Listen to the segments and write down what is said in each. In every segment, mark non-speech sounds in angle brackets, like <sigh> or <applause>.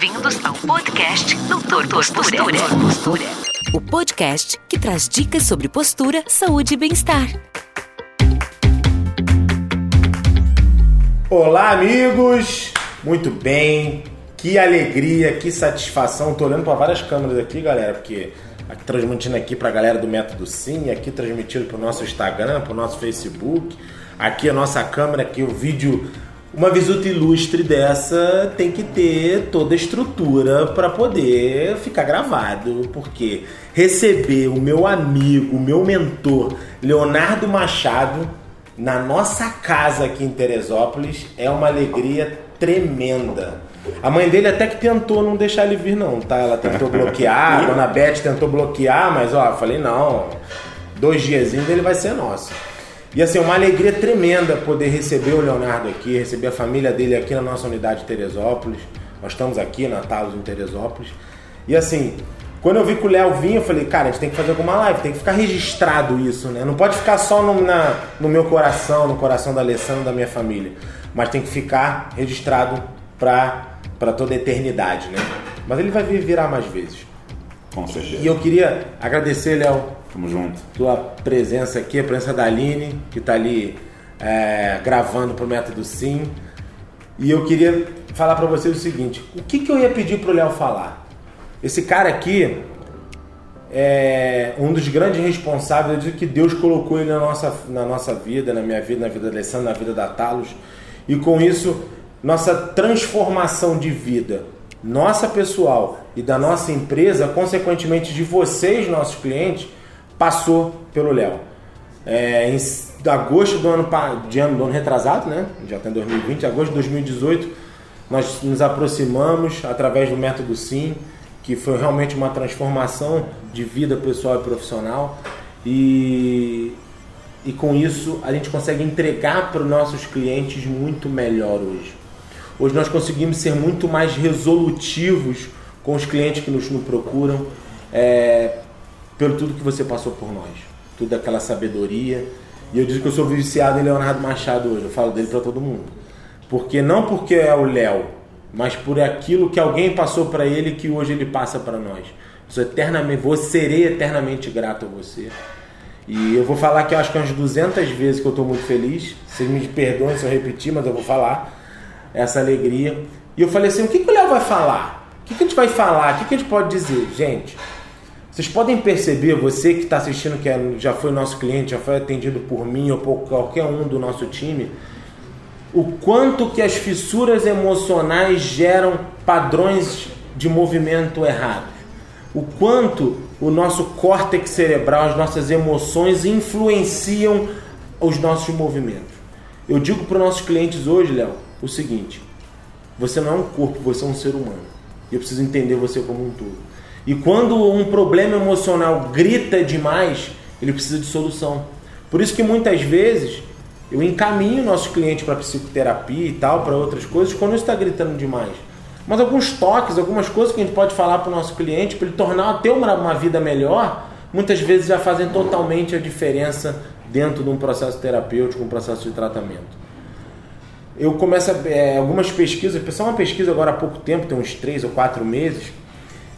Bem-vindos ao podcast Doutor Postura. Postura. O podcast que traz dicas sobre postura, saúde e bem-estar. Olá, amigos! Muito bem, que alegria, que satisfação. Tô olhando para várias câmeras aqui, galera, porque aqui transmitindo aqui para a galera do Método Sim, aqui transmitindo para o nosso Instagram, para o nosso Facebook. Aqui a nossa câmera, aqui o vídeo uma visita ilustre dessa tem que ter toda a estrutura para poder ficar gravado, porque receber o meu amigo, o meu mentor, Leonardo Machado, na nossa casa aqui em Teresópolis é uma alegria tremenda. A mãe dele até que tentou não deixar ele vir, não, tá? Ela tentou <laughs> bloquear, a dona Beth tentou bloquear, mas ó, eu falei, não, dois diazinhos ele vai ser nosso. E assim, uma alegria tremenda poder receber o Leonardo aqui, receber a família dele aqui na nossa unidade de Teresópolis. Nós estamos aqui na Talos em Teresópolis. E assim, quando eu vi que o Léo vinha, eu falei, cara, a gente tem que fazer alguma live, tem que ficar registrado isso, né? Não pode ficar só no, na, no meu coração, no coração da Alessandra, da minha família. Mas tem que ficar registrado para toda a eternidade, né? Mas ele vai vir virar mais vezes. Com certeza. E eu queria agradecer, Léo, Tamo junto. tua presença aqui, a presença da Aline, que está ali é, gravando pro Método Sim. E eu queria falar para vocês o seguinte: o que, que eu ia pedir pro Léo falar? Esse cara aqui é um dos grandes responsáveis de que Deus colocou ele na nossa, na nossa vida, na minha vida, na vida da Alessandra, na vida da Talos. E com isso, nossa transformação de vida, nossa pessoal e da nossa empresa, consequentemente de vocês, nossos clientes, passou pelo Léo. É, em agosto do ano, de ano, do ano retrasado, né? Já está em 2020, agosto de 2018, nós nos aproximamos através do método Sim, que foi realmente uma transformação de vida pessoal e profissional. E, e com isso a gente consegue entregar para os nossos clientes muito melhor hoje. Hoje nós conseguimos ser muito mais resolutivos com os clientes que nos, nos procuram, é, pelo tudo que você passou por nós, toda aquela sabedoria. E eu digo que eu sou viciado em Leonardo Machado hoje, eu falo dele para todo mundo. Porque não porque é o Léo, mas por aquilo que alguém passou para ele que hoje ele passa para nós. Eu sou eternamente, vou serei eternamente grato a você. E eu vou falar que eu acho que umas 200 vezes que eu estou muito feliz. Vocês me perdoem se eu repetir, mas eu vou falar essa alegria. E eu falei assim: o que, que o Léo vai falar? O que, que a gente vai falar? O que, que a gente pode dizer? Gente, vocês podem perceber, você que está assistindo, que é, já foi nosso cliente, já foi atendido por mim ou por qualquer um do nosso time, o quanto que as fissuras emocionais geram padrões de movimento errados. O quanto o nosso córtex cerebral, as nossas emoções influenciam os nossos movimentos. Eu digo para os nossos clientes hoje, Léo, o seguinte: você não é um corpo, você é um ser humano. E eu preciso entender você como um todo. E quando um problema emocional grita demais, ele precisa de solução. Por isso que muitas vezes eu encaminho nosso cliente para psicoterapia e tal, para outras coisas, quando está gritando demais. Mas alguns toques, algumas coisas que a gente pode falar para o nosso cliente, para ele tornar ter uma, uma vida melhor, muitas vezes já fazem totalmente a diferença dentro de um processo terapêutico, um processo de tratamento. Eu começo a, é, algumas pesquisas, pessoal, uma pesquisa agora há pouco tempo, tem uns três ou quatro meses,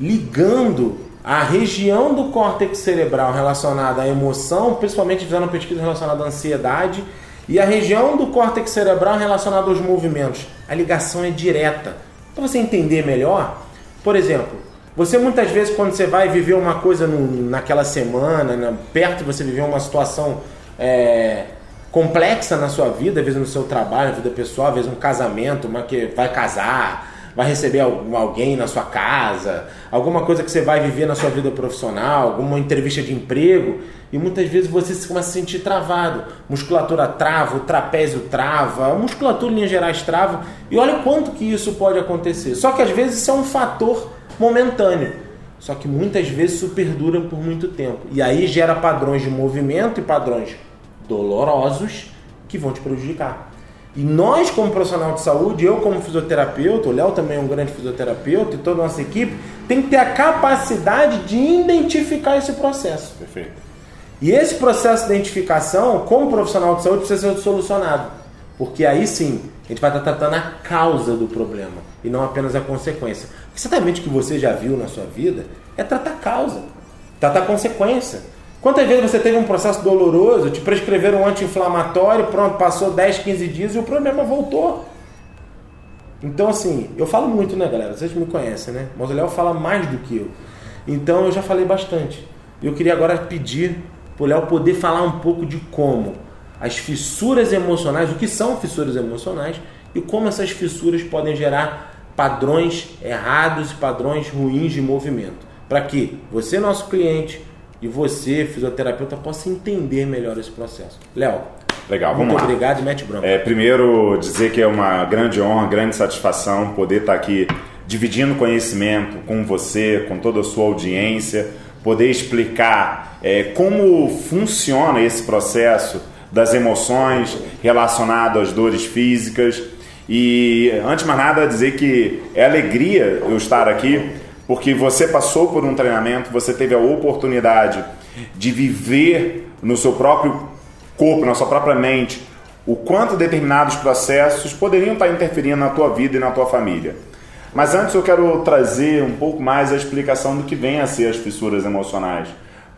ligando a região do córtex cerebral relacionada à emoção, principalmente fizeram pesquisa relacionada à ansiedade, e a região do córtex cerebral relacionada aos movimentos. A ligação é direta. Para você entender melhor, por exemplo, você muitas vezes quando você vai viver uma coisa no, naquela semana, né, perto de você viver uma situação é, complexa na sua vida, às vezes no seu trabalho, na vida pessoal, às vezes um casamento, uma que vai casar, vai receber alguém na sua casa, alguma coisa que você vai viver na sua vida profissional, alguma entrevista de emprego, e muitas vezes você começa a sentir travado. Musculatura trava, o trapézio trava, a musculatura em linhas gerais trava, e olha quanto que isso pode acontecer. Só que às vezes isso é um fator momentâneo. Só que muitas vezes isso perdura por muito tempo. E aí gera padrões de movimento e padrões dolorosos que vão te prejudicar. E nós, como profissional de saúde, eu como fisioterapeuta, o Léo também é um grande fisioterapeuta e toda a nossa equipe, tem que ter a capacidade de identificar esse processo. Perfeito. E esse processo de identificação, como profissional de saúde, precisa ser solucionado. Porque aí sim, A gente vai estar tratando a causa do problema e não apenas a consequência. Exatamente o que você já viu na sua vida é tratar a causa, tratar a consequência. Quantas vezes você teve um processo doloroso, te prescreveram um anti-inflamatório, pronto, passou 10, 15 dias e o problema voltou. Então, assim, eu falo muito, né, galera? Vocês me conhecem, né? Mas o Léo fala mais do que eu. Então, eu já falei bastante. Eu queria agora pedir para o Léo poder falar um pouco de como as fissuras emocionais, o que são fissuras emocionais e como essas fissuras podem gerar padrões errados e padrões ruins de movimento. Para que você, nosso cliente, e você, fisioterapeuta, possa entender melhor esse processo. Léo, Legal, vamos muito lá. obrigado e mete bronca. É, primeiro, dizer que é uma grande honra, grande satisfação poder estar aqui dividindo conhecimento com você, com toda a sua audiência, poder explicar é, como funciona esse processo das emoções relacionado às dores físicas. E antes de mais nada, dizer que é alegria eu estar aqui, porque você passou por um treinamento, você teve a oportunidade de viver no seu próprio corpo, na sua própria mente, o quanto determinados processos poderiam estar interferindo na tua vida e na tua família. Mas antes eu quero trazer um pouco mais a explicação do que vem a ser as fissuras emocionais.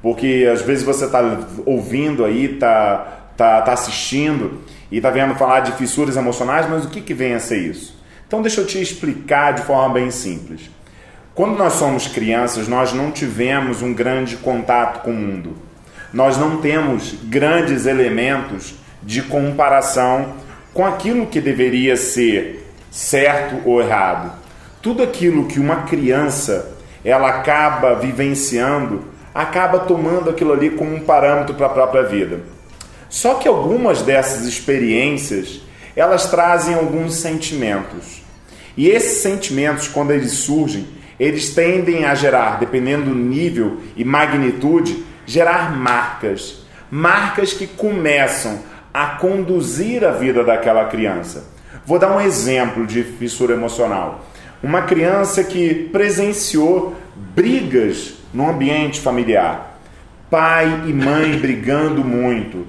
Porque às vezes você está ouvindo aí, está tá, tá assistindo e está vendo falar de fissuras emocionais, mas o que, que vem a ser isso? Então deixa eu te explicar de forma bem simples. Quando nós somos crianças, nós não tivemos um grande contato com o mundo. Nós não temos grandes elementos de comparação com aquilo que deveria ser certo ou errado. Tudo aquilo que uma criança ela acaba vivenciando, acaba tomando aquilo ali como um parâmetro para a própria vida. Só que algumas dessas experiências, elas trazem alguns sentimentos. E esses sentimentos, quando eles surgem, eles tendem a gerar, dependendo do nível e magnitude, gerar marcas. Marcas que começam a conduzir a vida daquela criança. Vou dar um exemplo de fissura emocional. Uma criança que presenciou brigas no ambiente familiar. Pai e mãe brigando muito.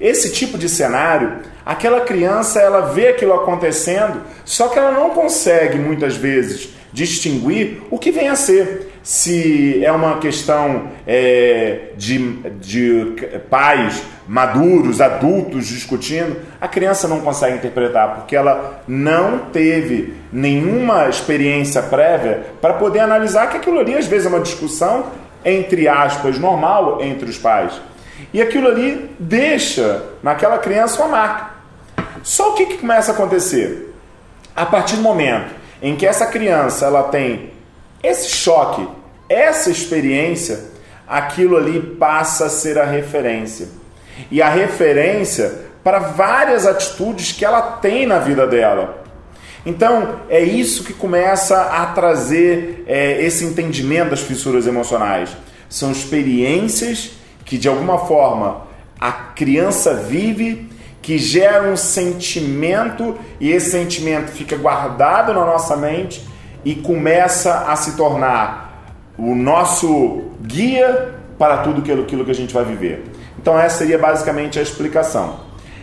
Esse tipo de cenário, aquela criança ela vê aquilo acontecendo, só que ela não consegue muitas vezes distinguir o que vem a ser. Se é uma questão é, de, de pais maduros, adultos discutindo, a criança não consegue interpretar, porque ela não teve nenhuma experiência prévia para poder analisar que aquilo ali às vezes é uma discussão, entre aspas, normal entre os pais. E aquilo ali deixa naquela criança uma marca. Só o que, que começa a acontecer? A partir do momento em que essa criança ela tem esse choque, essa experiência, aquilo ali passa a ser a referência. E a referência para várias atitudes que ela tem na vida dela. Então, é isso que começa a trazer é, esse entendimento das fissuras emocionais. São experiências que, de alguma forma, a criança vive que gera um sentimento e esse sentimento fica guardado na nossa mente e começa a se tornar o nosso guia para tudo aquilo que a gente vai viver. Então essa seria basicamente a explicação.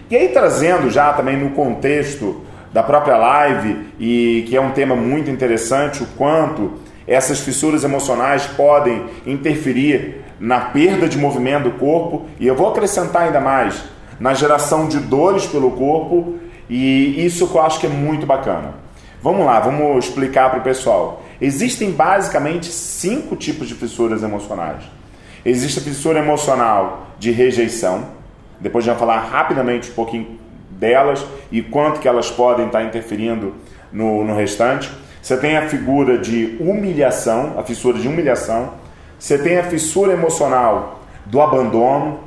E aí trazendo já também no contexto da própria live e que é um tema muito interessante o quanto essas fissuras emocionais podem interferir na perda de movimento do corpo e eu vou acrescentar ainda mais na geração de dores pelo corpo e isso que eu acho que é muito bacana. Vamos lá, vamos explicar para o pessoal. Existem basicamente cinco tipos de fissuras emocionais. Existe a fissura emocional de rejeição. Depois vai falar rapidamente um pouquinho delas e quanto que elas podem estar interferindo no, no restante. Você tem a figura de humilhação, a fissura de humilhação. Você tem a fissura emocional do abandono.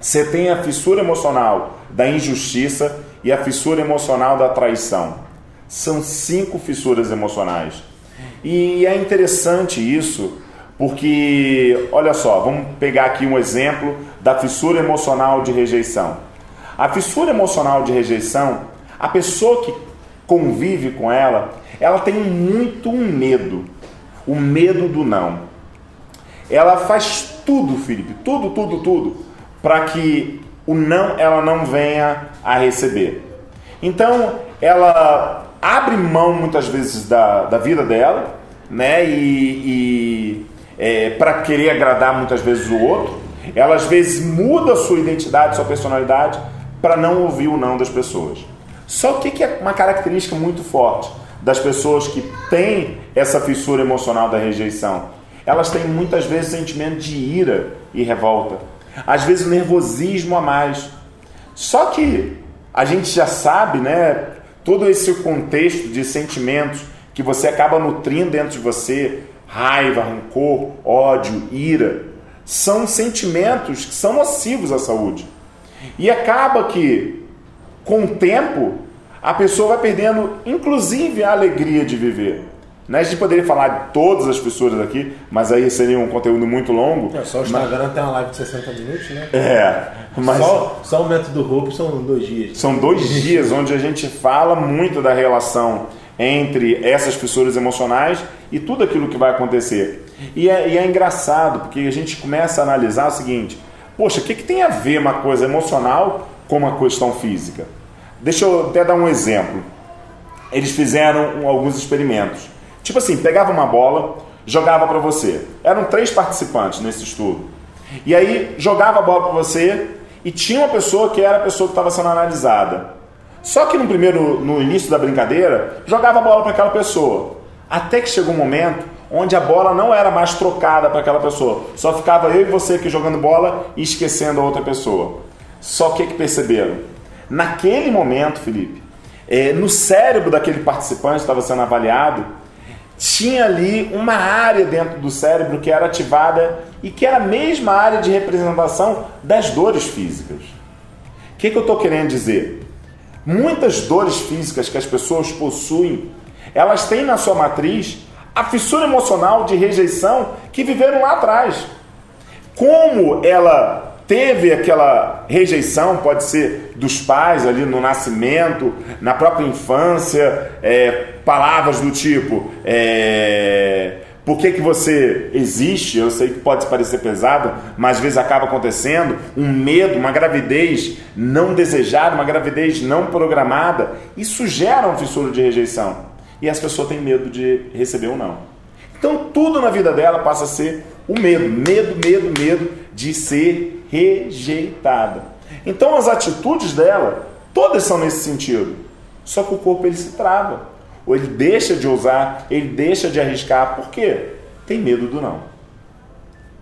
Você tem a fissura emocional da injustiça e a fissura emocional da traição. São cinco fissuras emocionais. E é interessante isso, porque, olha só, vamos pegar aqui um exemplo da fissura emocional de rejeição. A fissura emocional de rejeição, a pessoa que convive com ela, ela tem muito um medo, o medo do não. Ela faz tudo, Felipe, tudo, tudo, tudo, para que o não ela não venha a receber. Então, ela abre mão muitas vezes da, da vida dela, né? E, e é, para querer agradar muitas vezes o outro, ela às vezes muda sua identidade, sua personalidade, para não ouvir o não das pessoas. Só o que, que é uma característica muito forte das pessoas que têm essa fissura emocional da rejeição? Elas têm muitas vezes sentimento de ira e revolta, às vezes nervosismo a mais. Só que a gente já sabe, né, todo esse contexto de sentimentos que você acaba nutrindo dentro de você, raiva, rancor, ódio, ira, são sentimentos que são nocivos à saúde. E acaba que, com o tempo, a pessoa vai perdendo, inclusive, a alegria de viver. Né? A gente poderia falar de todas as fissuras aqui, mas aí seria um conteúdo muito longo. É, só o Instagram mas... tem uma live de 60 minutos, né? É. Mas... Só, só o método Hope são dois dias. São dois <laughs> dias onde a gente fala muito da relação entre essas fissuras emocionais e tudo aquilo que vai acontecer. E é, e é engraçado, porque a gente começa a analisar o seguinte: poxa, o que, que tem a ver uma coisa emocional com uma questão física? Deixa eu até dar um exemplo. Eles fizeram alguns experimentos. Tipo assim, pegava uma bola, jogava para você. Eram três participantes nesse estudo. E aí jogava a bola para você e tinha uma pessoa que era a pessoa que estava sendo analisada. Só que no primeiro, no início da brincadeira, jogava a bola para aquela pessoa. Até que chegou um momento onde a bola não era mais trocada para aquela pessoa. Só ficava eu e você aqui jogando bola e esquecendo a outra pessoa. Só que que perceberam? Naquele momento, Felipe, é, no cérebro daquele participante estava sendo avaliado, tinha ali uma área dentro do cérebro que era ativada e que era a mesma área de representação das dores físicas. O que, que eu estou querendo dizer? Muitas dores físicas que as pessoas possuem, elas têm na sua matriz a fissura emocional de rejeição que viveram lá atrás. Como ela teve aquela rejeição, pode ser dos pais ali no nascimento, na própria infância, é, palavras do tipo é, por que, que você existe? Eu sei que pode parecer pesado, mas às vezes acaba acontecendo. Um medo, uma gravidez não desejada, uma gravidez não programada, isso gera um fissura de rejeição. E as pessoas têm medo de receber ou não. Então tudo na vida dela passa a ser o medo, medo, medo, medo de ser rejeitada. Então as atitudes dela, todas são nesse sentido. Só que o corpo ele se trava. Ou ele deixa de usar, ele deixa de arriscar. Por quê? Tem medo do não.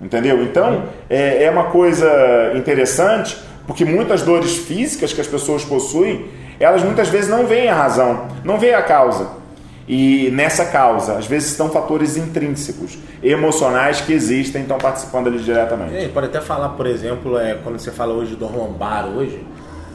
Entendeu? Então é, é uma coisa interessante, porque muitas dores físicas que as pessoas possuem, elas muitas vezes não veem a razão, não veem a causa. E nessa causa, às vezes estão fatores intrínsecos, emocionais que existem, estão participando ali diretamente. Pode até falar, por exemplo, é, quando você fala hoje de dor lombar hoje,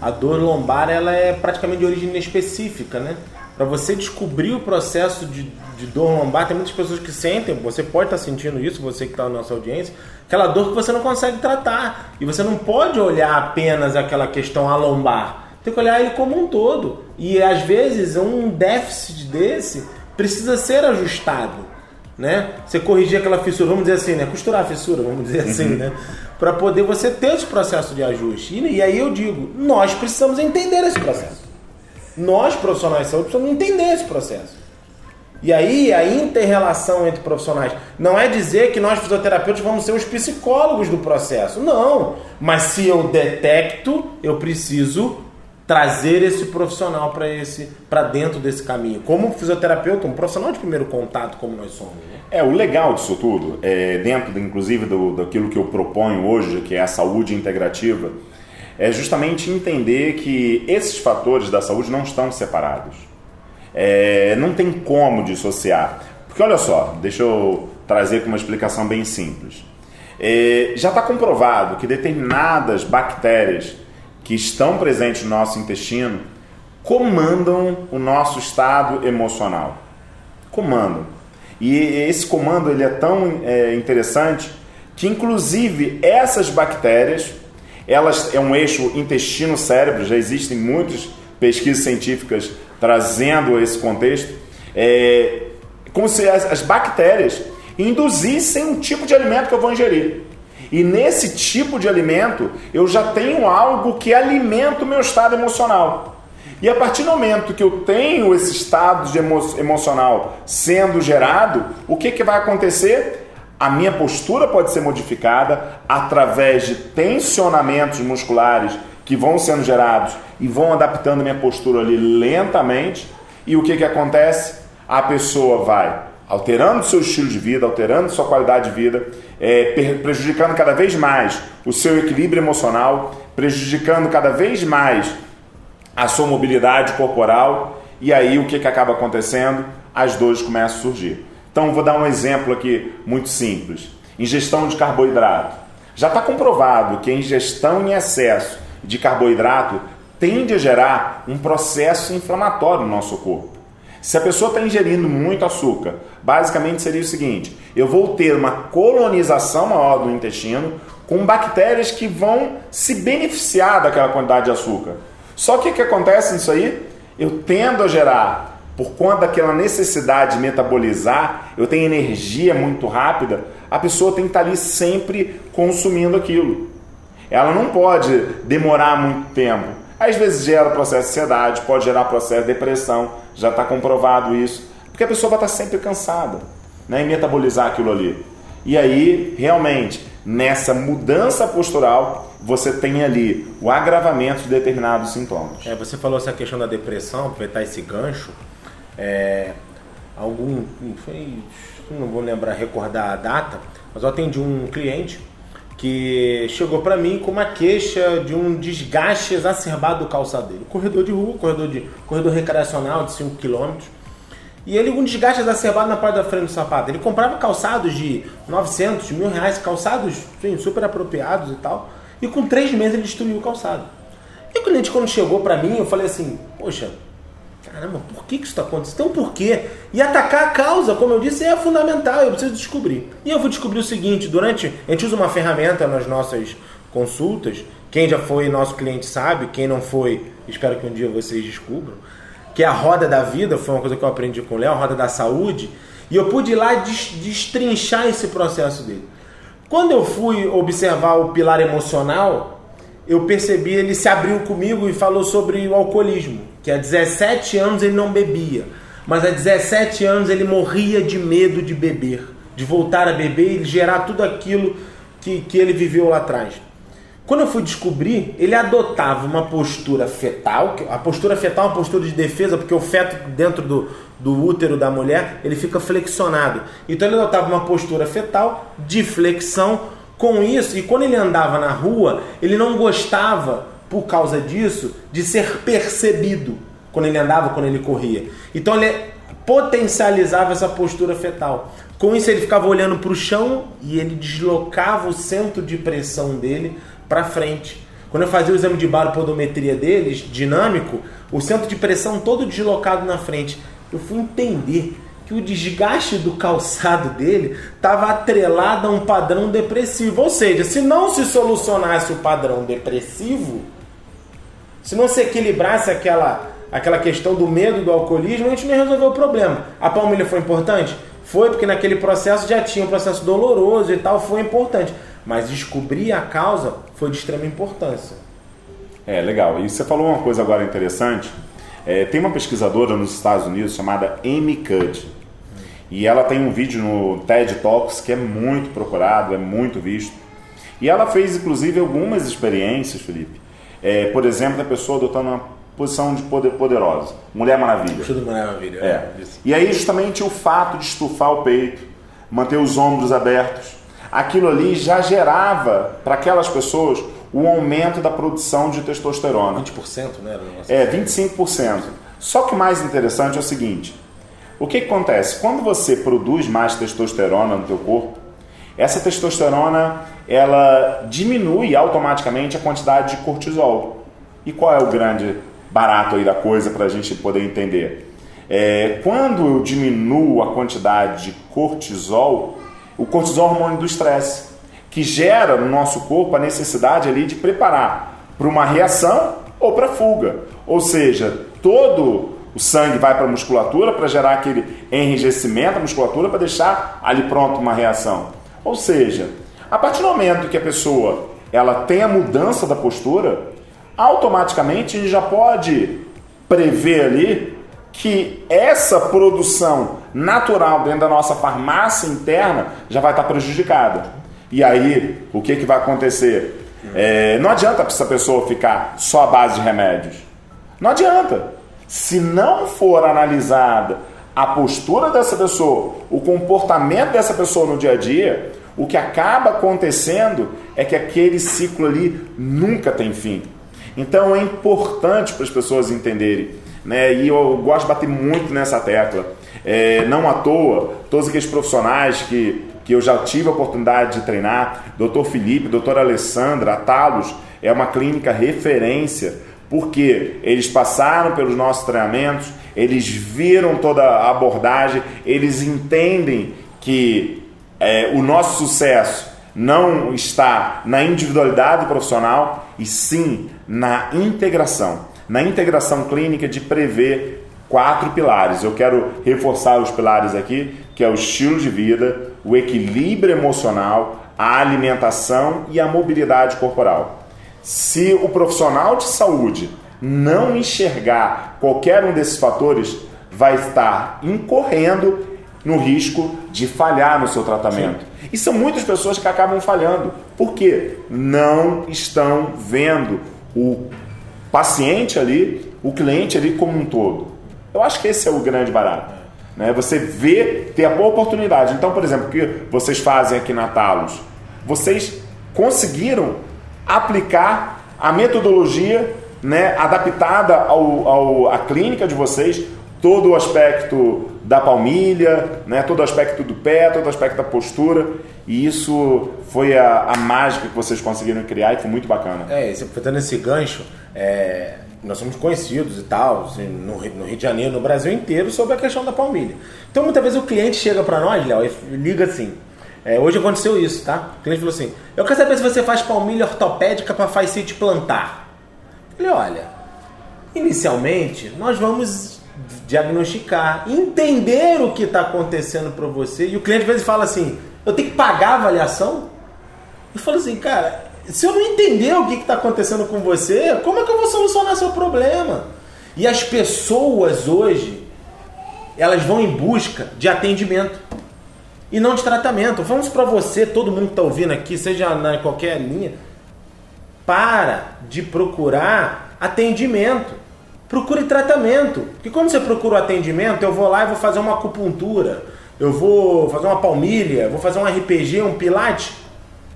a dor lombar ela é praticamente de origem específica, né? Para você descobrir o processo de, de, dor lombar, tem muitas pessoas que sentem, você pode estar sentindo isso, você que está na nossa audiência, aquela dor que você não consegue tratar. E você não pode olhar apenas aquela questão a lombar tem que olhar ele como um todo. E às vezes um déficit desse precisa ser ajustado. Né? Você corrigir aquela fissura, vamos dizer assim, né? Costurar a fissura, vamos dizer assim, uhum. né? Para poder você ter esse processo de ajuste. E, e aí eu digo, nós precisamos entender esse processo. Nós, profissionais de saúde, precisamos entender esse processo. E aí a inter-relação entre profissionais não é dizer que nós fisioterapeutas vamos ser os psicólogos do processo. Não. Mas se eu detecto, eu preciso trazer esse profissional para esse para dentro desse caminho. Como fisioterapeuta um profissional de primeiro contato como nós somos né? é o legal disso tudo é, dentro inclusive do, daquilo que eu proponho hoje que é a saúde integrativa é justamente entender que esses fatores da saúde não estão separados. É, não tem como dissociar. Porque olha só deixa eu trazer com uma explicação bem simples. É, já está comprovado que determinadas bactérias que estão presentes no nosso intestino comandam o nosso estado emocional. Comandam. E esse comando ele é tão é, interessante que, inclusive, essas bactérias, elas é um eixo intestino-cérebro, já existem muitas pesquisas científicas trazendo esse contexto, é, como se as, as bactérias induzissem um tipo de alimento que eu vou ingerir. E nesse tipo de alimento, eu já tenho algo que alimenta o meu estado emocional. E a partir do momento que eu tenho esse estado de emo emocional sendo gerado, o que, que vai acontecer? A minha postura pode ser modificada através de tensionamentos musculares que vão sendo gerados e vão adaptando minha postura ali lentamente. E o que, que acontece? A pessoa vai alterando seu estilo de vida, alterando sua qualidade de vida, é, prejudicando cada vez mais o seu equilíbrio emocional, prejudicando cada vez mais a sua mobilidade corporal. E aí o que, que acaba acontecendo? As dores começam a surgir. Então vou dar um exemplo aqui muito simples: ingestão de carboidrato. Já está comprovado que a ingestão em excesso de carboidrato tende a gerar um processo inflamatório no nosso corpo. Se a pessoa está ingerindo muito açúcar, basicamente seria o seguinte: eu vou ter uma colonização maior do intestino com bactérias que vão se beneficiar daquela quantidade de açúcar. Só que o que acontece nisso aí? Eu tendo a gerar, por conta daquela necessidade de metabolizar, eu tenho energia muito rápida, a pessoa tem que estar ali sempre consumindo aquilo. Ela não pode demorar muito tempo. Às vezes gera processo de ansiedade, pode gerar processo de depressão, já está comprovado isso, porque a pessoa vai estar sempre cansada né, em metabolizar aquilo ali. E aí, realmente, nessa mudança postural, você tem ali o agravamento de determinados sintomas. É, você falou essa questão da depressão, aproveitar esse gancho. É, algum. Não vou lembrar, recordar a data, mas eu atendi um cliente que chegou para mim com uma queixa de um desgaste exacerbado do calçado dele. Corredor de rua, corredor, de, corredor recreacional de 5 km. E ele um desgaste exacerbado na parte da frente do sapato. Ele comprava calçados de 900, mil reais, calçados sim, super apropriados e tal. E com três meses ele destruiu o calçado. E o cliente quando chegou para mim, eu falei assim, poxa, caramba, por que, que isso está acontecendo? Tem um porquê. E atacar a causa, como eu disse, é fundamental, eu preciso descobrir. E eu vou descobrir o seguinte, durante. A gente usa uma ferramenta nas nossas consultas, quem já foi nosso cliente sabe, quem não foi, espero que um dia vocês descubram, que é a roda da vida, foi uma coisa que eu aprendi com o Léo, a roda da saúde, e eu pude ir lá destrinchar esse processo dele. Quando eu fui observar o pilar emocional, eu percebi, ele se abriu comigo e falou sobre o alcoolismo, que há 17 anos ele não bebia, mas há 17 anos ele morria de medo de beber, de voltar a beber e gerar tudo aquilo que, que ele viveu lá atrás. Quando eu fui descobrir, ele adotava uma postura fetal, a postura fetal é uma postura de defesa, porque o feto dentro do, do útero da mulher, ele fica flexionado. Então ele adotava uma postura fetal de flexão, com isso, e quando ele andava na rua, ele não gostava, por causa disso, de ser percebido quando ele andava, quando ele corria. Então ele potencializava essa postura fetal. Com isso, ele ficava olhando para o chão e ele deslocava o centro de pressão dele para frente. Quando eu fazia o exame de baropodometria deles, dinâmico, o centro de pressão todo deslocado na frente. Eu fui entender que o desgaste do calçado dele estava atrelado a um padrão depressivo. Ou seja, se não se solucionasse o padrão depressivo, se não se equilibrasse aquela, aquela questão do medo do alcoolismo, a gente não resolveu o problema. A palmilha foi importante? Foi, porque naquele processo já tinha um processo doloroso e tal, foi importante. Mas descobrir a causa foi de extrema importância. É, legal. E você falou uma coisa agora interessante é, tem uma pesquisadora nos Estados Unidos chamada Amy Cuddy. E ela tem um vídeo no TED Talks que é muito procurado, é muito visto. E ela fez inclusive algumas experiências, Felipe. É, por exemplo, a pessoa adotando uma posição de poder poderosa. Mulher Maravilha. Tudo Mulher Maravilha. É. é. E aí justamente o fato de estufar o peito, manter os ombros abertos, aquilo ali já gerava para aquelas pessoas o aumento da produção de testosterona. 20%, né? É, 25%. Só que o mais interessante é o seguinte: o que, que acontece? Quando você produz mais testosterona no teu corpo, essa testosterona ela diminui automaticamente a quantidade de cortisol. E qual é o grande barato aí da coisa para a gente poder entender? É, quando eu diminuo a quantidade de cortisol, o cortisol é o hormônio do estresse que gera no nosso corpo a necessidade ali de preparar para uma reação ou para fuga. Ou seja, todo o sangue vai para a musculatura para gerar aquele enrijecimento da musculatura para deixar ali pronto uma reação. Ou seja, a partir do momento que a pessoa ela tem a mudança da postura, automaticamente a gente já pode prever ali que essa produção natural dentro da nossa farmácia interna já vai estar prejudicada. E aí, o que, que vai acontecer? É, não adianta essa pessoa ficar só à base de remédios. Não adianta. Se não for analisada a postura dessa pessoa, o comportamento dessa pessoa no dia a dia, o que acaba acontecendo é que aquele ciclo ali nunca tem fim. Então é importante para as pessoas entenderem, né? E eu gosto de bater muito nessa tecla. É, não à toa, todos aqueles profissionais que, que eu já tive a oportunidade de treinar, Dr. Felipe, Dr. Alessandra, a Talos, é uma clínica referência, porque eles passaram pelos nossos treinamentos, eles viram toda a abordagem, eles entendem que é, o nosso sucesso não está na individualidade profissional e sim na integração. Na integração clínica de prever quatro pilares. Eu quero reforçar os pilares aqui, que é o estilo de vida, o equilíbrio emocional, a alimentação e a mobilidade corporal. Se o profissional de saúde não enxergar qualquer um desses fatores, vai estar incorrendo no risco de falhar no seu tratamento. Sim. E são muitas pessoas que acabam falhando. Por quê? Não estão vendo o paciente ali, o cliente ali como um todo. Eu acho que esse é o grande barato. Né? Você vê, ter a boa oportunidade. Então, por exemplo, o que vocês fazem aqui na Talos? Vocês conseguiram aplicar a metodologia né, adaptada ao, ao, à clínica de vocês, todo o aspecto da palmilha, né, todo o aspecto do pé, todo o aspecto da postura. E isso foi a, a mágica que vocês conseguiram criar e foi muito bacana. É, aproveitando esse gancho, é, nós somos conhecidos e tal, assim, no, no, Rio de Janeiro, no Brasil inteiro, sobre a questão da palmilha. Então, muitas vezes o cliente chega para nós, Léo, e liga assim. É, hoje aconteceu isso, tá? O cliente falou assim: Eu quero saber se você faz palmilha ortopédica para facite plantar. Falei, olha, inicialmente nós vamos diagnosticar, entender o que está acontecendo para você. E o cliente às vezes fala assim: eu tenho que pagar a avaliação? Eu falo assim, cara, se eu não entender o que está acontecendo com você, como é que eu vou solucionar seu problema? E as pessoas hoje, elas vão em busca de atendimento e não de tratamento. Vamos para você, todo mundo que está ouvindo aqui, seja na qualquer linha, para de procurar atendimento. Procure tratamento. Porque quando você procura o atendimento, eu vou lá e vou fazer uma acupuntura, eu vou fazer uma palmilha, vou fazer um RPG, um pilate.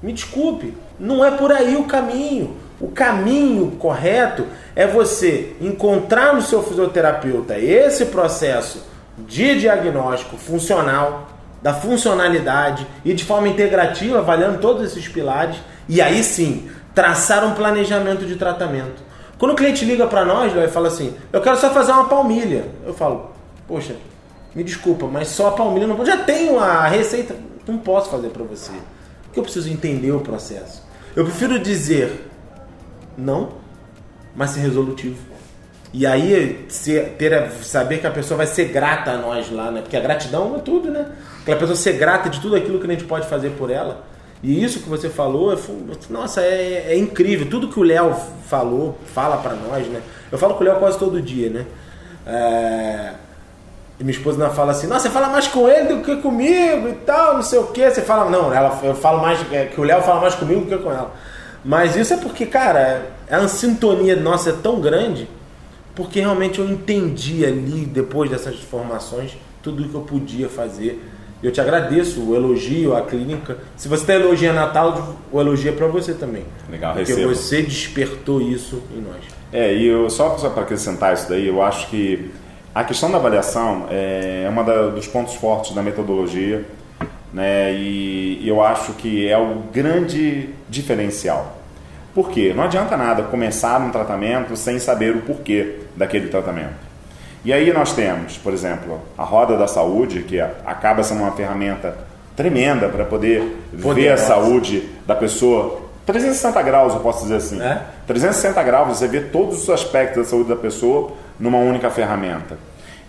Me desculpe, não é por aí o caminho. O caminho correto é você encontrar no seu fisioterapeuta esse processo de diagnóstico funcional, da funcionalidade e de forma integrativa, avaliando todos esses pilares, e aí sim traçar um planejamento de tratamento. Quando o cliente liga para nós e fala assim, eu quero só fazer uma palmilha, eu falo, poxa, me desculpa, mas só a palmilha não Já tenho a receita, não posso fazer para você. Porque eu preciso entender o processo. Eu prefiro dizer não, mas ser resolutivo. E aí ser, ter a, saber que a pessoa vai ser grata a nós lá, né? Porque a gratidão é tudo, né? Aquela pessoa ser grata de tudo aquilo que a gente pode fazer por ela. E isso que você falou, nossa, é, é incrível. Tudo que o Léo falou, fala para nós, né? Eu falo com o Léo quase todo dia, né? É... E minha esposa ainda fala assim, nossa, você fala mais com ele do que comigo e tal, não sei o que. Você fala, não, ela, eu falo mais, é, que o Léo fala mais comigo do que com ela. Mas isso é porque, cara, a sintonia nossa é tão grande, porque realmente eu entendi ali, depois dessas informações, tudo o que eu podia fazer eu te agradeço o elogio à clínica. Se você está elogiando Natal, o elogio é para você também. Legal, Porque recebo. você despertou isso em nós. É, e eu, só, só para acrescentar isso daí, eu acho que a questão da avaliação é uma da, dos pontos fortes da metodologia, né? E, e eu acho que é o grande diferencial. Por quê? Não adianta nada começar um tratamento sem saber o porquê daquele tratamento. E aí nós temos, por exemplo, a roda da saúde, que acaba sendo uma ferramenta tremenda para poder Poderosa. ver a saúde da pessoa. 360 graus, eu posso dizer assim. É? 360 graus, você vê todos os aspectos da saúde da pessoa numa única ferramenta.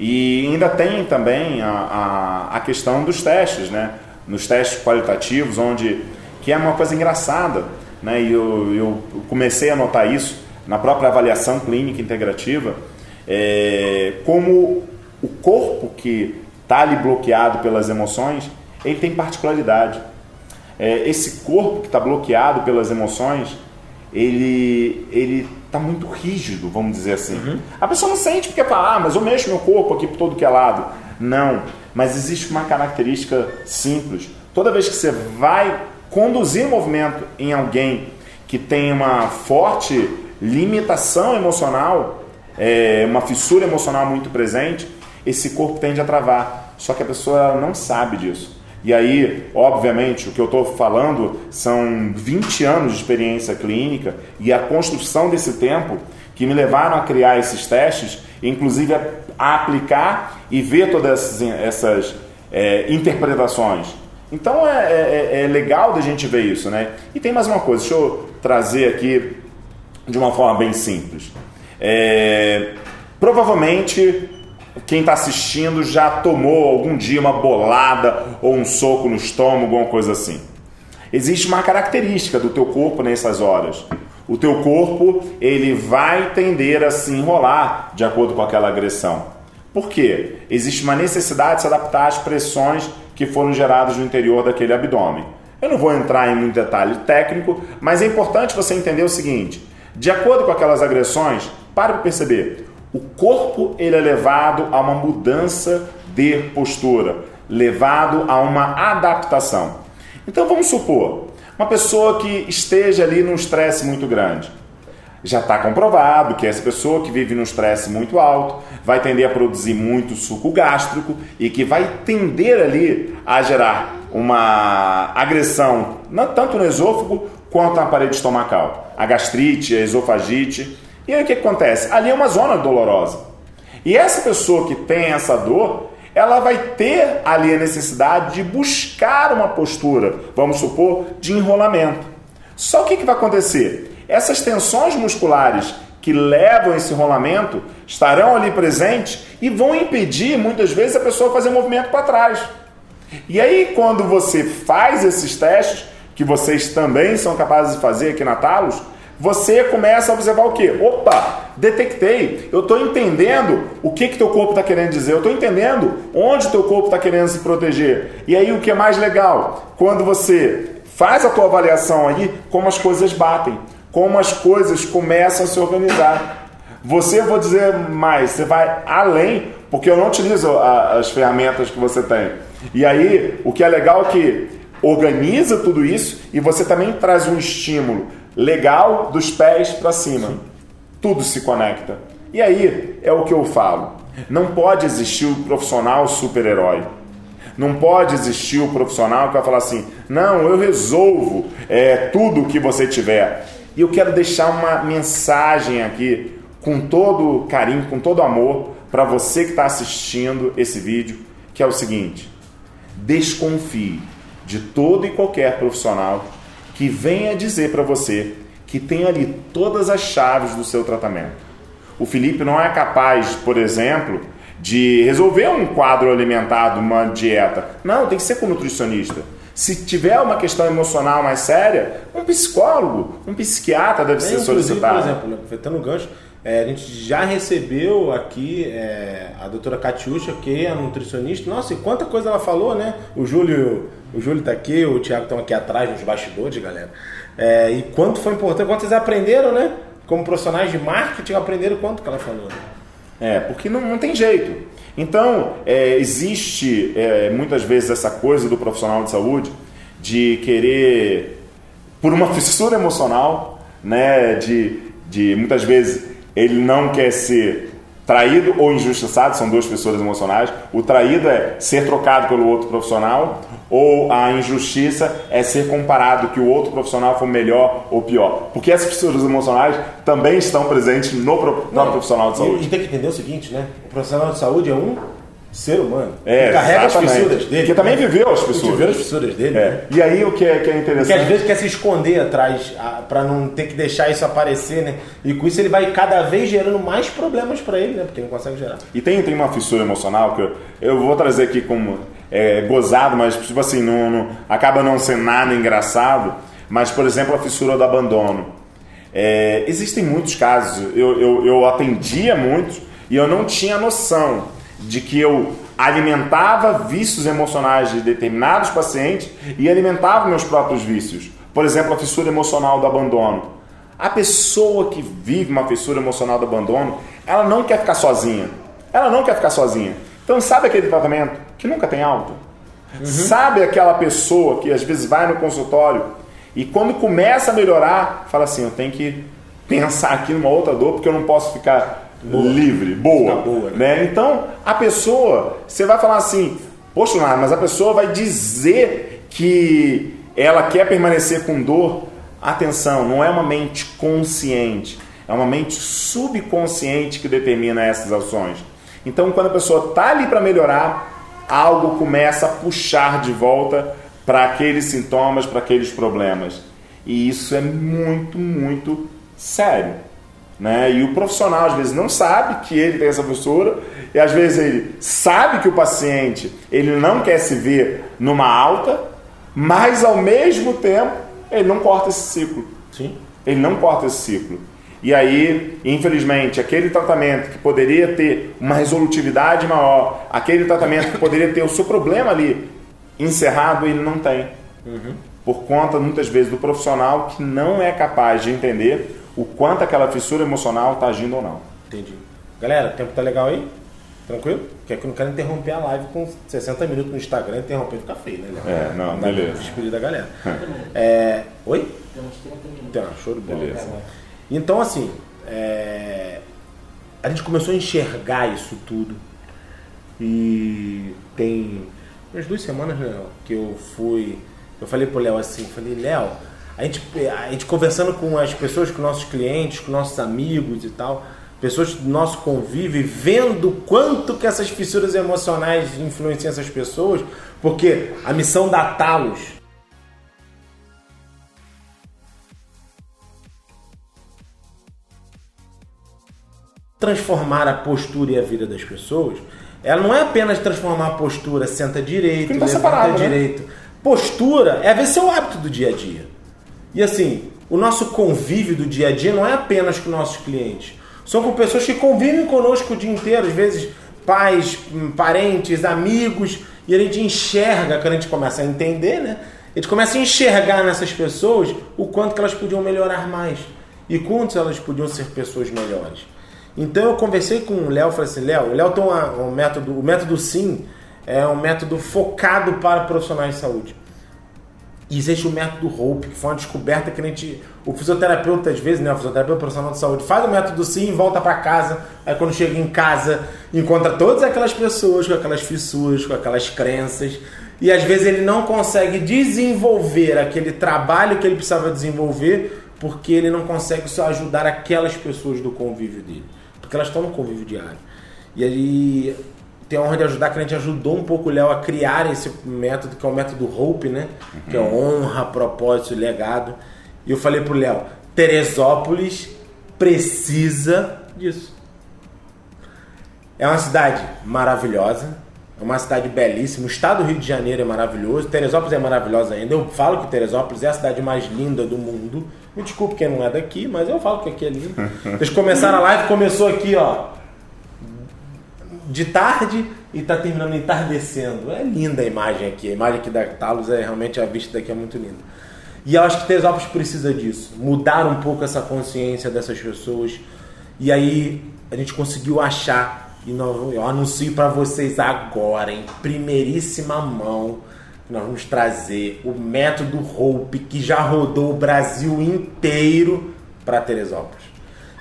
E ainda tem também a, a, a questão dos testes, né? Nos testes qualitativos, onde que é uma coisa engraçada, né? E eu, eu comecei a notar isso na própria avaliação clínica integrativa é, como o corpo que está ali bloqueado pelas emoções, ele tem particularidade. É, esse corpo que está bloqueado pelas emoções, ele ele está muito rígido, vamos dizer assim. Uhum. A pessoa não sente porque fala, ah, mas eu mexo meu corpo aqui por todo que é lado. Não, mas existe uma característica simples. Toda vez que você vai conduzir movimento em alguém que tem uma forte limitação emocional, é, uma fissura emocional muito presente, esse corpo tende a travar. Só que a pessoa não sabe disso. E aí, obviamente, o que eu estou falando são 20 anos de experiência clínica e a construção desse tempo que me levaram a criar esses testes, inclusive a, a aplicar e ver todas essas, essas é, interpretações. Então é, é, é, legal da gente ver isso, né? E tem mais uma coisa, deixa eu trazer aqui de uma forma bem simples. É, provavelmente quem está assistindo já tomou algum dia uma bolada ou um soco no estômago, alguma coisa assim. Existe uma característica do teu corpo nessas horas. O teu corpo ele vai tender a se enrolar de acordo com aquela agressão. Por quê? Existe uma necessidade de se adaptar às pressões que foram geradas no interior daquele abdômen. Eu não vou entrar em muito detalhe técnico, mas é importante você entender o seguinte: de acordo com aquelas agressões, para para perceber, o corpo ele é levado a uma mudança de postura, levado a uma adaptação. Então vamos supor, uma pessoa que esteja ali num estresse muito grande. Já está comprovado que essa pessoa que vive num estresse muito alto vai tender a produzir muito suco gástrico e que vai tender ali a gerar uma agressão, tanto no esôfago quanto na parede estomacal. A gastrite, a esofagite e aí o que acontece? Ali é uma zona dolorosa. E essa pessoa que tem essa dor, ela vai ter ali a necessidade de buscar uma postura, vamos supor, de enrolamento. Só que o que vai acontecer? Essas tensões musculares que levam esse enrolamento estarão ali presentes e vão impedir muitas vezes a pessoa fazer movimento para trás. E aí, quando você faz esses testes, que vocês também são capazes de fazer aqui na Talos, você começa a observar o que? Opa, detectei, eu estou entendendo o que que teu corpo está querendo dizer, eu estou entendendo onde teu corpo está querendo se proteger. E aí o que é mais legal? Quando você faz a tua avaliação aí, como as coisas batem, como as coisas começam a se organizar. Você, vou dizer mais, você vai além, porque eu não utilizo a, as ferramentas que você tem. E aí, o que é legal é que organiza tudo isso e você também traz um estímulo legal dos pés para cima. Tudo se conecta. E aí é o que eu falo. Não pode existir o profissional super-herói. Não pode existir o profissional que vai falar assim: não, eu resolvo é, tudo o que você tiver. E eu quero deixar uma mensagem aqui, com todo carinho, com todo amor, para você que está assistindo esse vídeo, que é o seguinte: desconfie de todo e qualquer profissional que venha dizer para você que tem ali todas as chaves do seu tratamento. O Felipe não é capaz, por exemplo, de resolver um quadro alimentar, uma dieta. Não, tem que ser com um nutricionista. Se tiver uma questão emocional mais séria, um psicólogo, um psiquiatra deve ser solicitado. Por exemplo, aproveitando o gancho, é, a gente já recebeu aqui é, a doutora Catiuxa, que é a nutricionista. Nossa, e quanta coisa ela falou, né? O Júlio, o Júlio tá aqui, o Thiago estão aqui atrás nos bastidores, galera. É, e quanto foi importante, quanto vocês aprenderam, né? Como profissionais de marketing, aprenderam quanto que ela falou. É, porque não, não tem jeito. Então, é, existe é, muitas vezes essa coisa do profissional de saúde de querer, por uma fissura emocional, né, de, de muitas vezes ele não quer ser traído ou injustiçado, são duas pessoas emocionais. O traído é ser trocado pelo outro profissional, ou a injustiça é ser comparado que o outro profissional foi melhor ou pior. Porque essas pessoas emocionais também estão presentes no, não, profissional de saúde. E, e tem que entender o seguinte, né? O profissional de saúde é um ser humano. É, carrega as fissuras dele. Que também viveu as fissuras. Viveu as fissuras dele. É. Né? E aí o que é, que é interessante. Porque às vezes quer se esconder atrás para não ter que deixar isso aparecer, né? E com isso ele vai cada vez gerando mais problemas para ele, né? Porque não consegue gerar. E tem, tem uma fissura emocional que eu, eu vou trazer aqui como é, gozado, mas tipo assim, não, não, acaba não sendo nada engraçado. Mas, por exemplo, a fissura do abandono. É, existem muitos casos, eu, eu, eu atendia muitos E eu não tinha noção de que eu alimentava vícios emocionais de determinados pacientes e alimentava meus próprios vícios. Por exemplo, a fissura emocional do abandono. A pessoa que vive uma fissura emocional do abandono, ela não quer ficar sozinha. Ela não quer ficar sozinha. Então, sabe aquele tratamento que nunca tem alta? Uhum. Sabe aquela pessoa que às vezes vai no consultório e quando começa a melhorar, fala assim: eu tenho que pensar aqui numa outra dor porque eu não posso ficar boa. livre, boa. boa né? né? Então, a pessoa, você vai falar assim: poxa, mas a pessoa vai dizer que ela quer permanecer com dor. Atenção, não é uma mente consciente, é uma mente subconsciente que determina essas ações. Então, quando a pessoa está ali para melhorar, algo começa a puxar de volta para aqueles sintomas, para aqueles problemas. E isso é muito, muito sério. Né? E o profissional às vezes não sabe que ele tem essa postura e às vezes ele sabe que o paciente ele não quer se ver numa alta, mas ao mesmo tempo ele não corta esse ciclo. Sim. Ele não corta esse ciclo. E aí, infelizmente, aquele tratamento que poderia ter uma resolutividade maior, aquele tratamento que poderia ter o seu problema ali encerrado, ele não tem. Uhum. Por conta, muitas vezes, do profissional que não é capaz de entender o quanto aquela fissura emocional está agindo ou não. Entendi. Galera, o tempo tá legal aí? Tranquilo? Porque que eu não quero interromper a live com 60 minutos no Instagram, interromper fica feio, né? É, não, não beleza. Despedir da galera. é, oi? Tem uns 30 minutos. Tem, show de bola. Beleza. Então, assim, é, a gente começou a enxergar isso tudo. E tem umas duas semanas, né, que eu fui. Eu falei pro Léo assim, falei, Léo, a gente, a gente conversando com as pessoas, com nossos clientes, com nossos amigos e tal, pessoas do nosso convívio, vendo quanto que essas fissuras emocionais influenciam essas pessoas, porque a missão da Talos transformar a postura e a vida das pessoas, ela não é apenas transformar a postura, senta direito, tá levanta né? direito. Postura é ver seu hábito do dia a dia. E assim, o nosso convívio do dia a dia não é apenas com nossos clientes. São com pessoas que convivem conosco o dia inteiro, às vezes pais, hum, parentes, amigos, e a gente enxerga, quando a gente começa a entender, né? A gente começa a enxergar nessas pessoas o quanto que elas podiam melhorar mais e quanto elas podiam ser pessoas melhores. Então eu conversei com o Léo, falei assim, Léo, o Léo tem um método, o método SIM é um método focado para profissionais de saúde. E existe o método Hope, que foi uma descoberta que a gente, o fisioterapeuta às vezes, né, o fisioterapeuta profissional de saúde, faz o método SIM, volta para casa, aí quando chega em casa, encontra todas aquelas pessoas com aquelas fissuras, com aquelas crenças, e às vezes ele não consegue desenvolver aquele trabalho que ele precisava desenvolver, porque ele não consegue só ajudar aquelas pessoas do convívio dele porque elas estão no convívio diário. E aí tem a honra de ajudar, que a gente ajudou um pouco o Léo a criar esse método, que é o método Hope, né? Uhum. Que é honra, propósito, legado. E eu falei pro Léo, Teresópolis precisa disso. É uma cidade maravilhosa, é uma cidade belíssima. O estado do Rio de Janeiro é maravilhoso. Teresópolis é maravilhosa ainda. Eu falo que Teresópolis é a cidade mais linda do mundo. Me desculpe quem não é daqui, mas eu falo que aqui é lindo. Vocês começaram a live, começou aqui, ó. De tarde e tá terminando entardecendo. É linda a imagem aqui. A imagem aqui da Talos é realmente a vista daqui é muito linda. E eu acho que Teresópolis precisa disso. Mudar um pouco essa consciência dessas pessoas. E aí a gente conseguiu achar e nós, eu anuncio para vocês agora, em primeiríssima mão, que nós vamos trazer o método Hope que já rodou o Brasil inteiro para Teresópolis.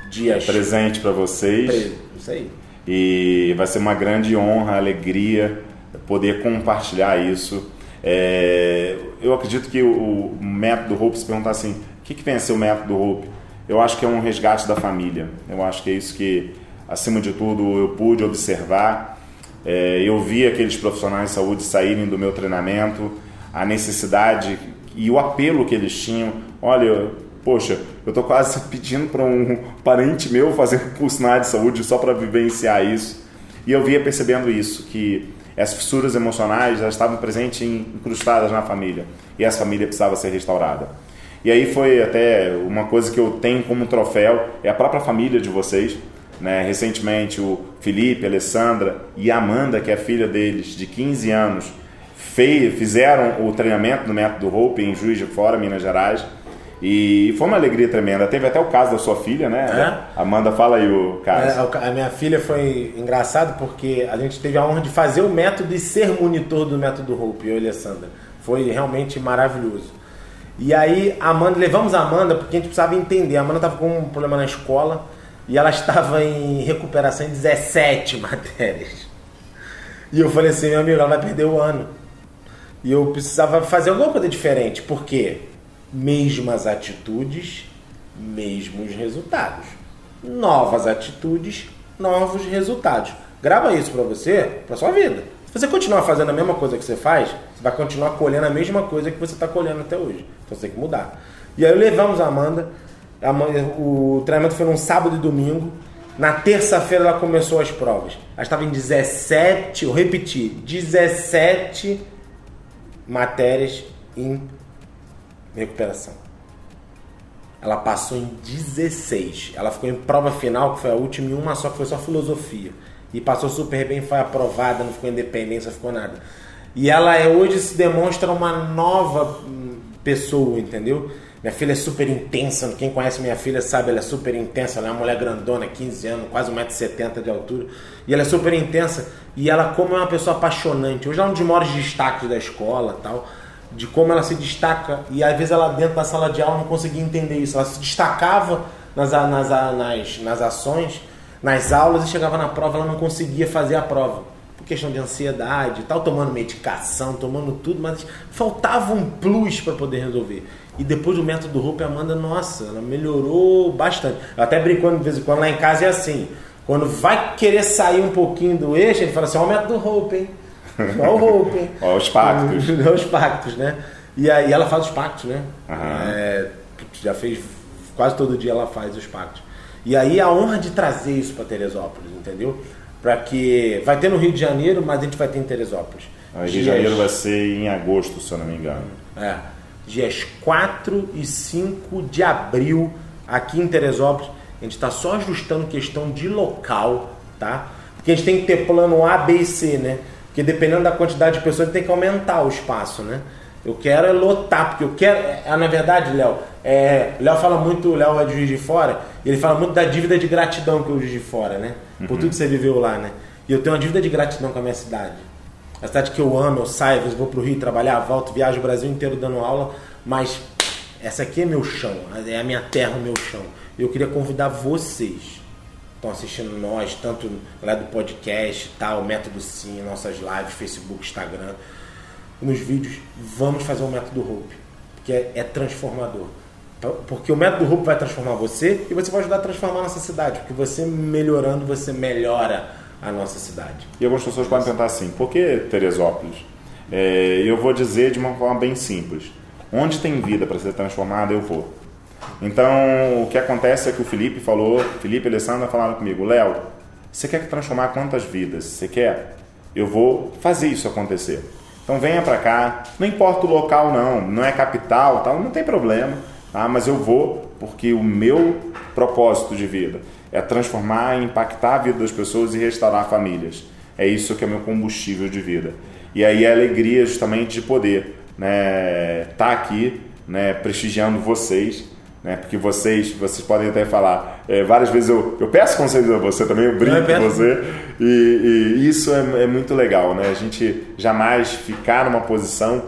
Dias. presente para vocês. Isso aí. E vai ser uma grande honra, alegria poder compartilhar isso. É, eu acredito que o, método Hope, se perguntar assim, o que, que vem a ser o método Hope? Eu acho que é um resgate da família. Eu acho que é isso que acima de tudo, eu pude observar. É, eu vi aqueles profissionais de saúde saírem do meu treinamento, a necessidade e o apelo que eles tinham. Olha, poxa, eu estou quase <laughs> pedindo para um parente meu fazer um curso na área de saúde só para vivenciar isso. E eu via percebendo isso, que as fissuras emocionais já estavam presentes, incrustadas na família, e essa família precisava ser restaurada. E aí foi até uma coisa que eu tenho como troféu, é a própria família de vocês, né? Recentemente, o Felipe, Alessandra e Amanda, que é a filha deles, de 15 anos, fei, fizeram o treinamento no método Hope em Juiz de Fora, Minas Gerais. E foi uma alegria tremenda. Teve até o caso da sua filha, né? É? Amanda, fala aí o caso. É, a minha filha foi engraçado porque a gente teve a honra de fazer o método e ser monitor do método Hope, eu e a Alessandra. Foi realmente maravilhoso. E aí, Amanda, levamos a Amanda porque a gente precisava entender. A Amanda estava com um problema na escola e ela <laughs> estava em recuperação em 17 matérias. E eu falei assim, meu amigo, ela vai perder o ano. E eu precisava fazer alguma coisa diferente, porque mesmas atitudes, mesmos resultados. Novas atitudes, novos resultados. Grava isso para você, para sua vida. Se você continuar fazendo a mesma coisa que você faz, você vai continuar colhendo a mesma coisa que você está colhendo até hoje. Então você tem que mudar. E aí levamos a Amanda o treinamento foi num sábado e domingo. Na terça-feira ela começou as provas. Ela estava em 17, eu repeti, 17 matérias em recuperação. Ela passou em 16. Ela ficou em prova final, que foi a última, e uma só, que foi só filosofia. E passou super bem, foi aprovada, não ficou independência, ficou nada. E ela é, hoje se demonstra uma nova hum, pessoa, entendeu? Minha filha é super intensa, quem conhece minha filha sabe, ela é super intensa, ela é uma mulher grandona, 15 anos, quase 1,70m de altura. E ela é super intensa e ela, como é uma pessoa apaixonante, hoje ela é um dos maiores destaques da escola tal, de como ela se destaca. E às vezes ela dentro da sala de aula não conseguia entender isso. Ela se destacava nas, nas, nas, nas ações, nas aulas e chegava na prova, ela não conseguia fazer a prova por questão de ansiedade, tal, tomando medicação, tomando tudo, mas faltava um plus para poder resolver. E depois do método Hope, a Amanda, nossa, ela melhorou bastante. Eu até brincando de vez em quando lá em casa é assim. Quando vai querer sair um pouquinho do eixo, ele fala assim, ó o método Hope, hein? Ó o Hope? <laughs> Ó os pactos. <laughs> Ó os pactos, né? E aí ela faz os pactos, né? Uhum. É, já fez, quase todo dia ela faz os pactos. E aí a honra de trazer isso para Teresópolis, entendeu? Para que vai ter no Rio de Janeiro, mas a gente vai ter em Teresópolis. O Rio de Janeiro vai ser em agosto, se eu não me engano. É dias 4 e 5 de abril, aqui em Teresópolis. A gente está só ajustando questão de local, tá? Porque a gente tem que ter plano A, B e C, né? Porque dependendo da quantidade de pessoas, tem que aumentar o espaço, né? Eu quero é lotar, porque eu quero. É, na verdade, Léo, é, o Léo fala muito, o Léo é de Juiz de Fora, ele fala muito da dívida de gratidão que o Juiz de Fora, né? Por uhum. tudo que você viveu lá, né? E eu tenho uma dívida de gratidão com a minha cidade. A cidade que eu amo, eu saio, vezes vou pro Rio trabalhar, volto, viajo o Brasil inteiro dando aula, mas essa aqui é meu chão, é a minha terra, o meu chão. Eu queria convidar vocês, estão assistindo nós, tanto lá do podcast, tal, Método Sim, nossas lives, Facebook, Instagram, nos vídeos, vamos fazer o Método Hope, que é, é transformador. Porque o método Hope vai transformar você e você vai ajudar a transformar a nossa cidade. Porque você melhorando, você melhora a nossa cidade. E algumas pessoas podem perguntar assim: por que Teresópolis? É, eu vou dizer de uma forma bem simples: onde tem vida para ser transformada, eu vou. Então, o que acontece é que o Felipe falou, Felipe e Alessandra falaram comigo: Léo, você quer transformar quantas vidas? Você quer? Eu vou fazer isso acontecer. Então venha para cá, não importa o local não, não é capital, tal, não tem problema, tá? Mas eu vou porque o meu propósito de vida é transformar, impactar a vida das pessoas e restaurar famílias. É isso que é meu combustível de vida. E aí a alegria justamente de poder né, estar tá aqui né, prestigiando vocês, né, porque vocês, vocês podem até falar, é, várias vezes eu, eu peço conselhos a você também, eu brinco com você, e, e isso é, é, muito legal, né? a gente jamais ficar numa posição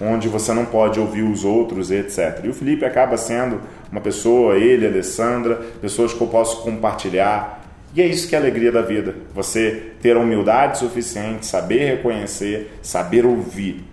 onde você não pode ouvir os outros, etc. E o Felipe acaba sendo uma pessoa, ele, Alessandra, pessoas que eu posso compartilhar. E é isso que é a alegria da vida. Você ter a humildade suficiente, saber reconhecer, saber ouvir.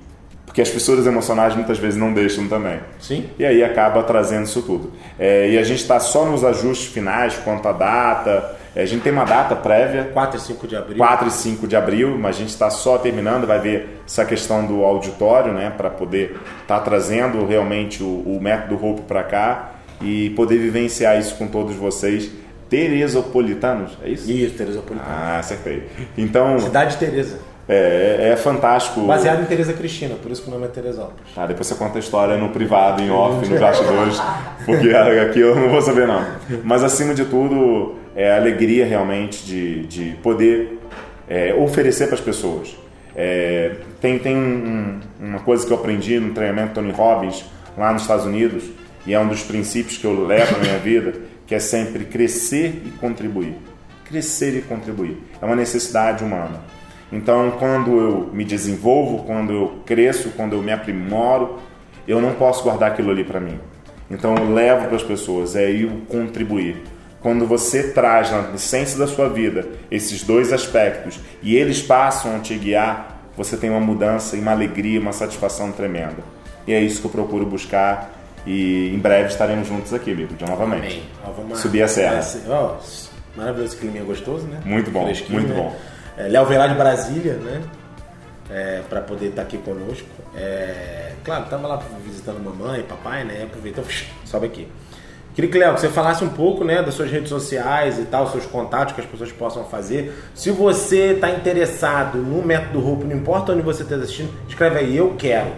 Porque as fissuras emocionais muitas vezes não deixam também. Sim. E aí acaba trazendo isso tudo. É, e a gente está só nos ajustes finais quanto à data. É, a gente tem uma data prévia. 4 e 5 de abril. 4 e 5 de abril, mas a gente está só terminando. Vai ver essa questão do auditório, né? Para poder estar tá trazendo realmente o, o método Hope para cá e poder vivenciar isso com todos vocês. Teresopolitanos, é isso? Isso, Teresopolitanos. Ah, acertei. Então. Cidade de Teresa. É, é, é, fantástico. Baseado em Teresa Cristina, por isso que o nome é Teresópolis. Tá, depois você conta a história no privado, em off, no bastidores, <laughs> porque aqui eu não vou saber não. Mas acima de tudo, é a alegria realmente de, de poder é, oferecer para as pessoas. É, tem tem um, uma coisa que eu aprendi no treinamento Tony Robbins lá nos Estados Unidos e é um dos princípios que eu levo na minha vida, que é sempre crescer e contribuir. Crescer e contribuir. É uma necessidade humana. Então, quando eu me desenvolvo, quando eu cresço, quando eu me aprimoro, eu não posso guardar aquilo ali para mim. Então, eu levo para as pessoas, é eu contribuir. Quando você traz na essência da sua vida esses dois aspectos e eles passam a te guiar, você tem uma mudança e uma alegria, uma satisfação tremenda. E é isso que eu procuro buscar e em breve estaremos juntos aqui, amigo, de novamente. Amém. Subir a serra. Ó, maravilhoso, clima gostoso, né? Muito bom, muito né? bom. É, Léo lá de Brasília, né? É, para poder estar tá aqui conosco. É, claro, estava lá visitando mamãe papai, né? Aproveitou, sobe aqui. Queria que, Léo, você falasse um pouco né, das suas redes sociais e tal, seus contatos que as pessoas possam fazer. Se você está interessado no método Hope, não importa onde você esteja assistindo, escreve aí, eu quero,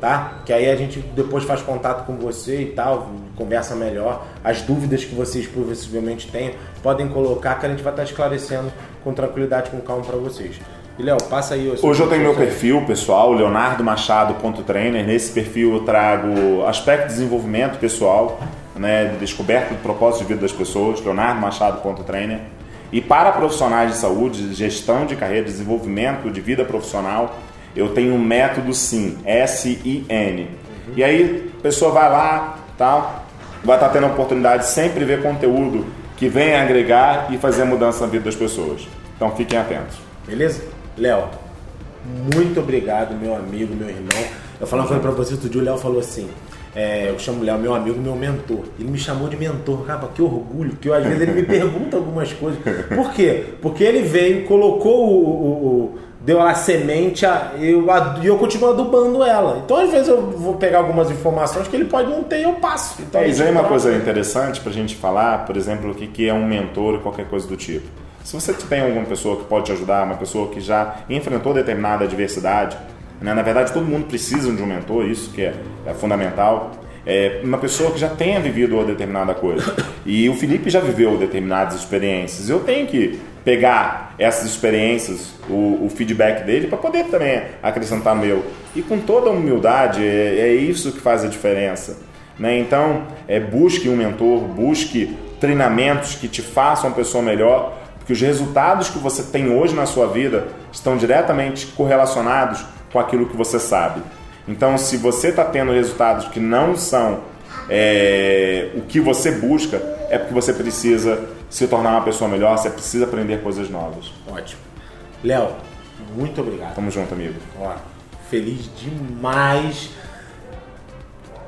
tá? Que aí a gente depois faz contato com você e tal, conversa melhor. As dúvidas que vocês possivelmente tenham, podem colocar que a gente vai estar esclarecendo com tranquilidade, com calma para vocês. E Léo, passa aí. Hoje eu tenho meu perfil pessoal, leonardomachado.trainer. Nesse perfil eu trago aspecto de desenvolvimento pessoal, né, de descoberta do propósito de vida das pessoas, leonardomachado.trainer. E para profissionais de saúde, gestão de carreira, desenvolvimento de vida profissional, eu tenho um método SIN, S-I-N. E aí a pessoa vai lá, tal, vai estar tendo a oportunidade de sempre ver conteúdo que venha agregar e fazer mudança na vida das pessoas. Então fiquem atentos. Beleza? Léo, muito obrigado, meu amigo, meu irmão. Eu falei uma coisa pra você outro dia, o Léo falou assim. É, eu chamo o Léo, meu amigo, meu mentor. Ele me chamou de mentor, cara, que orgulho, que eu, às vezes ele me <laughs> pergunta algumas coisas. Por quê? Porque ele veio, colocou o, o, o deu a semente e eu, eu continuo adubando ela. Então, às vezes, eu vou pegar algumas informações que ele pode não ter e eu passo. Então, é, isso aí é uma coisa interessante para a gente falar, por exemplo, o que é um mentor ou qualquer coisa do tipo. Se você tem alguma pessoa que pode te ajudar, uma pessoa que já enfrentou determinada adversidade, né? na verdade todo mundo precisa de um mentor, isso que é, é fundamental. É uma pessoa que já tenha vivido uma determinada coisa. E o Felipe já viveu determinadas experiências. Eu tenho que pegar essas experiências, o, o feedback dele, para poder também acrescentar meu. E com toda humildade, é, é isso que faz a diferença. Né? Então, é, busque um mentor, busque treinamentos que te façam uma pessoa melhor, porque os resultados que você tem hoje na sua vida estão diretamente correlacionados com aquilo que você sabe. Então, se você está tendo resultados que não são é, o que você busca, é porque você precisa se tornar uma pessoa melhor, você precisa aprender coisas novas. Ótimo. Léo, muito obrigado. Tamo junto, amigo. Ó, feliz demais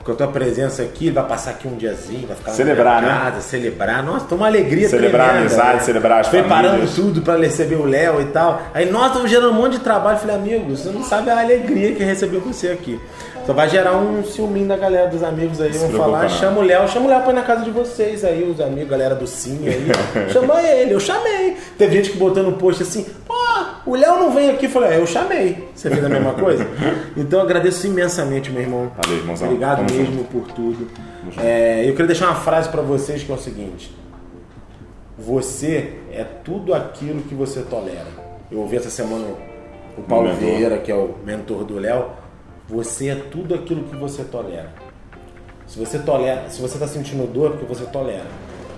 com a tua presença aqui, vai passar aqui um diazinho, vai ficar celebrar, na casa, né? celebrar. Nossa, tô uma alegria Celebrar tremenda, a amizade, né? celebrar as Preparando famílias. tudo para receber o Léo e tal. Aí nós estamos gerando um monte de trabalho. Falei, amigo, você não sabe a alegria que recebeu você aqui. Só vai gerar um ciúminho da galera dos amigos aí. Vão falar, chama o Léo, chama o Léo pra ir na casa de vocês aí, os amigos, galera do Sim aí. <laughs> chama ele, eu chamei. Teve gente que botou no post assim, pô, o Léo não vem aqui. Eu falei, é, eu chamei. Você fez a mesma <laughs> coisa? Então agradeço imensamente, meu irmão. Valeu, irmãozão. Obrigado Vamos mesmo junto. por tudo. É, eu queria deixar uma frase para vocês que é o seguinte. Você é tudo aquilo que você tolera. Eu ouvi essa semana o Paulo Vieira, que é o mentor do Léo você é tudo aquilo que você tolera. Se você tolera, se você está sentindo dor, é porque você tolera.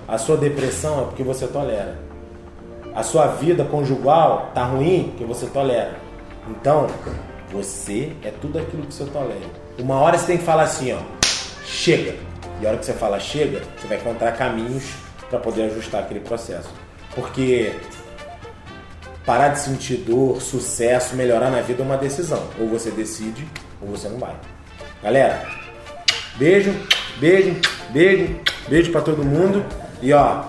A sua depressão é porque você tolera. A sua vida conjugal tá ruim porque você tolera. Então, você é tudo aquilo que você tolera. Uma hora você tem que falar assim, ó, chega. E a hora que você fala chega, você vai encontrar caminhos para poder ajustar aquele processo. Porque parar de sentir dor, sucesso, melhorar na vida é uma decisão. Ou você decide ou você não vai. Galera, beijo, beijo, beijo, beijo para todo mundo. E ó,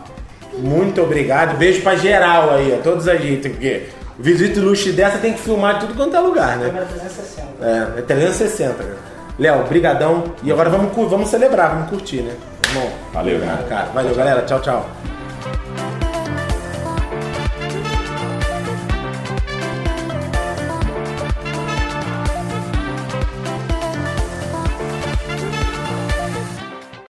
muito obrigado. Beijo para geral aí, ó, todos a gente, porque visita luxo dessa tem que filmar de tudo quanto é lugar, né? É 360. É, é 360, Léo, brigadão. E agora vamos, vamos celebrar, vamos curtir, né? Bom, valeu, cara. Valeu, galera. Tchau, tchau.